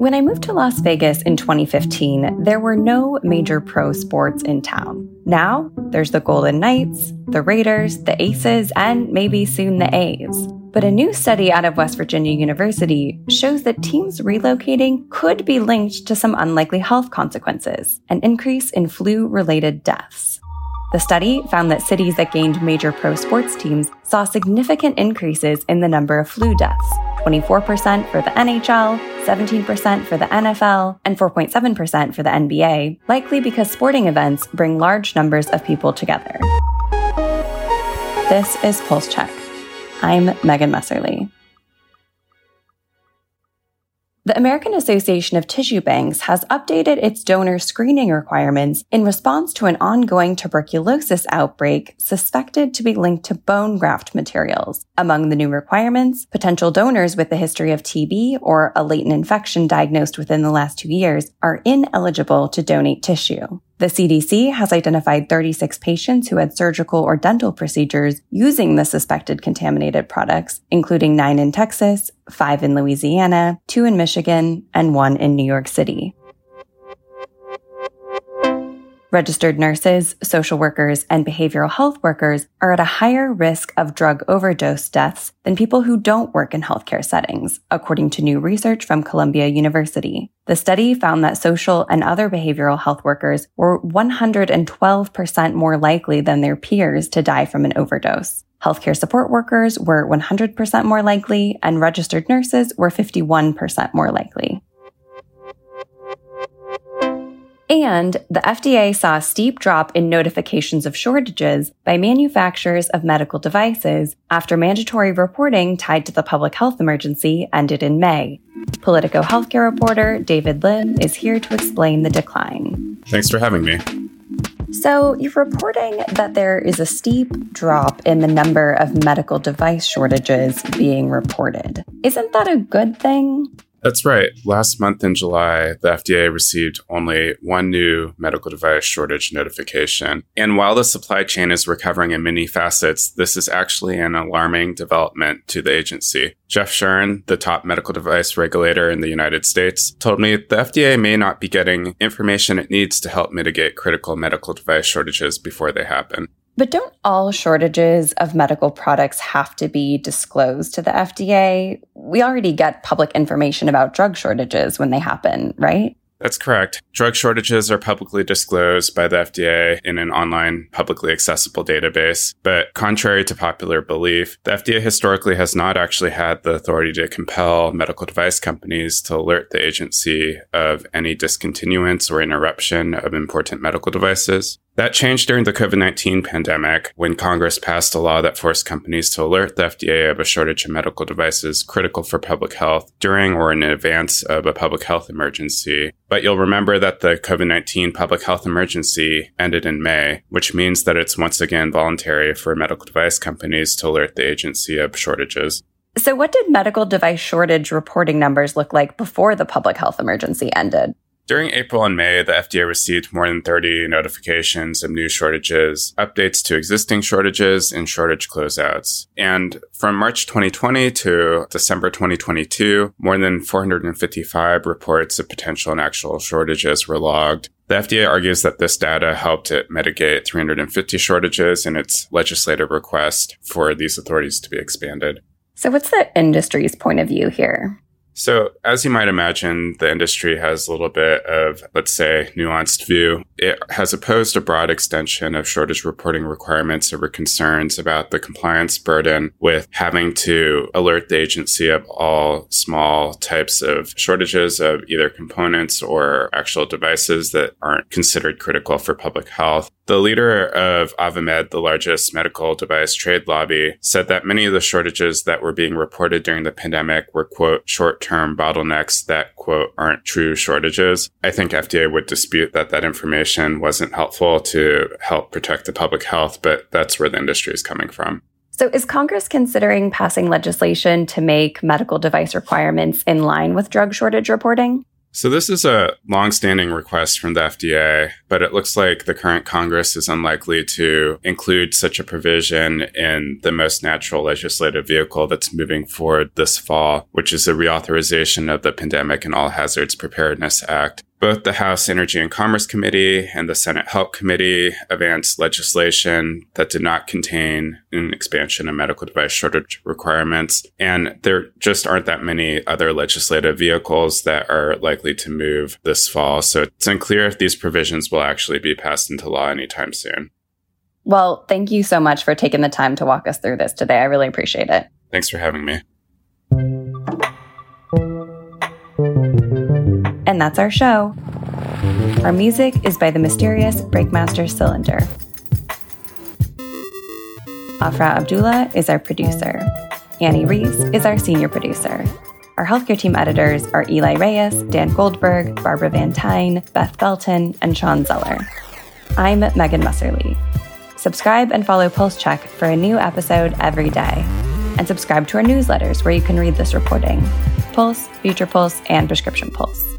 When I moved to Las Vegas in 2015, there were no major pro sports in town. Now, there's the Golden Knights, the Raiders, the Aces, and maybe soon the A's. But a new study out of West Virginia University shows that teams relocating could be linked to some unlikely health consequences an increase in flu related deaths. The study found that cities that gained major pro sports teams saw significant increases in the number of flu deaths 24% for the NHL, 17% for the NFL, and 4.7% for the NBA, likely because sporting events bring large numbers of people together. This is Pulse Check. I'm Megan Messerly. The American Association of Tissue Banks has updated its donor screening requirements in response to an ongoing tuberculosis outbreak suspected to be linked to bone graft materials. Among the new requirements, potential donors with a history of TB or a latent infection diagnosed within the last two years are ineligible to donate tissue. The CDC has identified 36 patients who had surgical or dental procedures using the suspected contaminated products, including nine in Texas, five in Louisiana, two in Michigan, and one in New York City. Registered nurses, social workers, and behavioral health workers are at a higher risk of drug overdose deaths than people who don't work in healthcare settings, according to new research from Columbia University. The study found that social and other behavioral health workers were 112% more likely than their peers to die from an overdose. Healthcare support workers were 100% more likely, and registered nurses were 51% more likely. And the FDA saw a steep drop in notifications of shortages by manufacturers of medical devices after mandatory reporting tied to the public health emergency ended in May. Politico healthcare reporter David Lim is here to explain the decline. Thanks for having me. So, you're reporting that there is a steep drop in the number of medical device shortages being reported. Isn't that a good thing? That's right. Last month in July, the FDA received only one new medical device shortage notification. And while the supply chain is recovering in many facets, this is actually an alarming development to the agency. Jeff Shuren, the top medical device regulator in the United States, told me the FDA may not be getting information it needs to help mitigate critical medical device shortages before they happen. But don't all shortages of medical products have to be disclosed to the FDA? We already get public information about drug shortages when they happen, right? That's correct. Drug shortages are publicly disclosed by the FDA in an online publicly accessible database. But contrary to popular belief, the FDA historically has not actually had the authority to compel medical device companies to alert the agency of any discontinuance or interruption of important medical devices. That changed during the COVID 19 pandemic when Congress passed a law that forced companies to alert the FDA of a shortage of medical devices critical for public health during or in advance of a public health emergency. But you'll remember that the COVID 19 public health emergency ended in May, which means that it's once again voluntary for medical device companies to alert the agency of shortages. So, what did medical device shortage reporting numbers look like before the public health emergency ended? During April and May, the FDA received more than 30 notifications of new shortages, updates to existing shortages, and shortage closeouts. And from March 2020 to December 2022, more than 455 reports of potential and actual shortages were logged. The FDA argues that this data helped it mitigate 350 shortages in its legislative request for these authorities to be expanded. So, what's the industry's point of view here? So, as you might imagine, the industry has a little bit of, let's say, nuanced view. It has opposed a broad extension of shortage reporting requirements over concerns about the compliance burden with having to alert the agency of all small types of shortages of either components or actual devices that aren't considered critical for public health. The leader of AdvaMed, the largest medical device trade lobby, said that many of the shortages that were being reported during the pandemic were, quote, short term bottlenecks that, quote, aren't true shortages. I think FDA would dispute that that information wasn't helpful to help protect the public health, but that's where the industry is coming from. So, is Congress considering passing legislation to make medical device requirements in line with drug shortage reporting? So, this is a long-standing request from the FDA, but it looks like the current Congress is unlikely to include such a provision in the most natural legislative vehicle that's moving forward this fall, which is the reauthorization of the Pandemic and All Hazards Preparedness Act. Both the House Energy and Commerce Committee and the Senate Health Committee advanced legislation that did not contain an expansion of medical device shortage requirements. And there just aren't that many other legislative vehicles that are likely to move this fall. So it's unclear if these provisions will actually be passed into law anytime soon. Well, thank you so much for taking the time to walk us through this today. I really appreciate it. Thanks for having me. And that's our show. Our music is by the mysterious Breakmaster Cylinder. Afra Abdullah is our producer. Annie Reese is our senior producer. Our healthcare team editors are Eli Reyes, Dan Goldberg, Barbara Van Tyne, Beth Belton, and Shawn Zeller. I'm Megan Messerly. Subscribe and follow Pulse Check for a new episode every day. And subscribe to our newsletters where you can read this reporting Pulse, Future Pulse, and Prescription Pulse.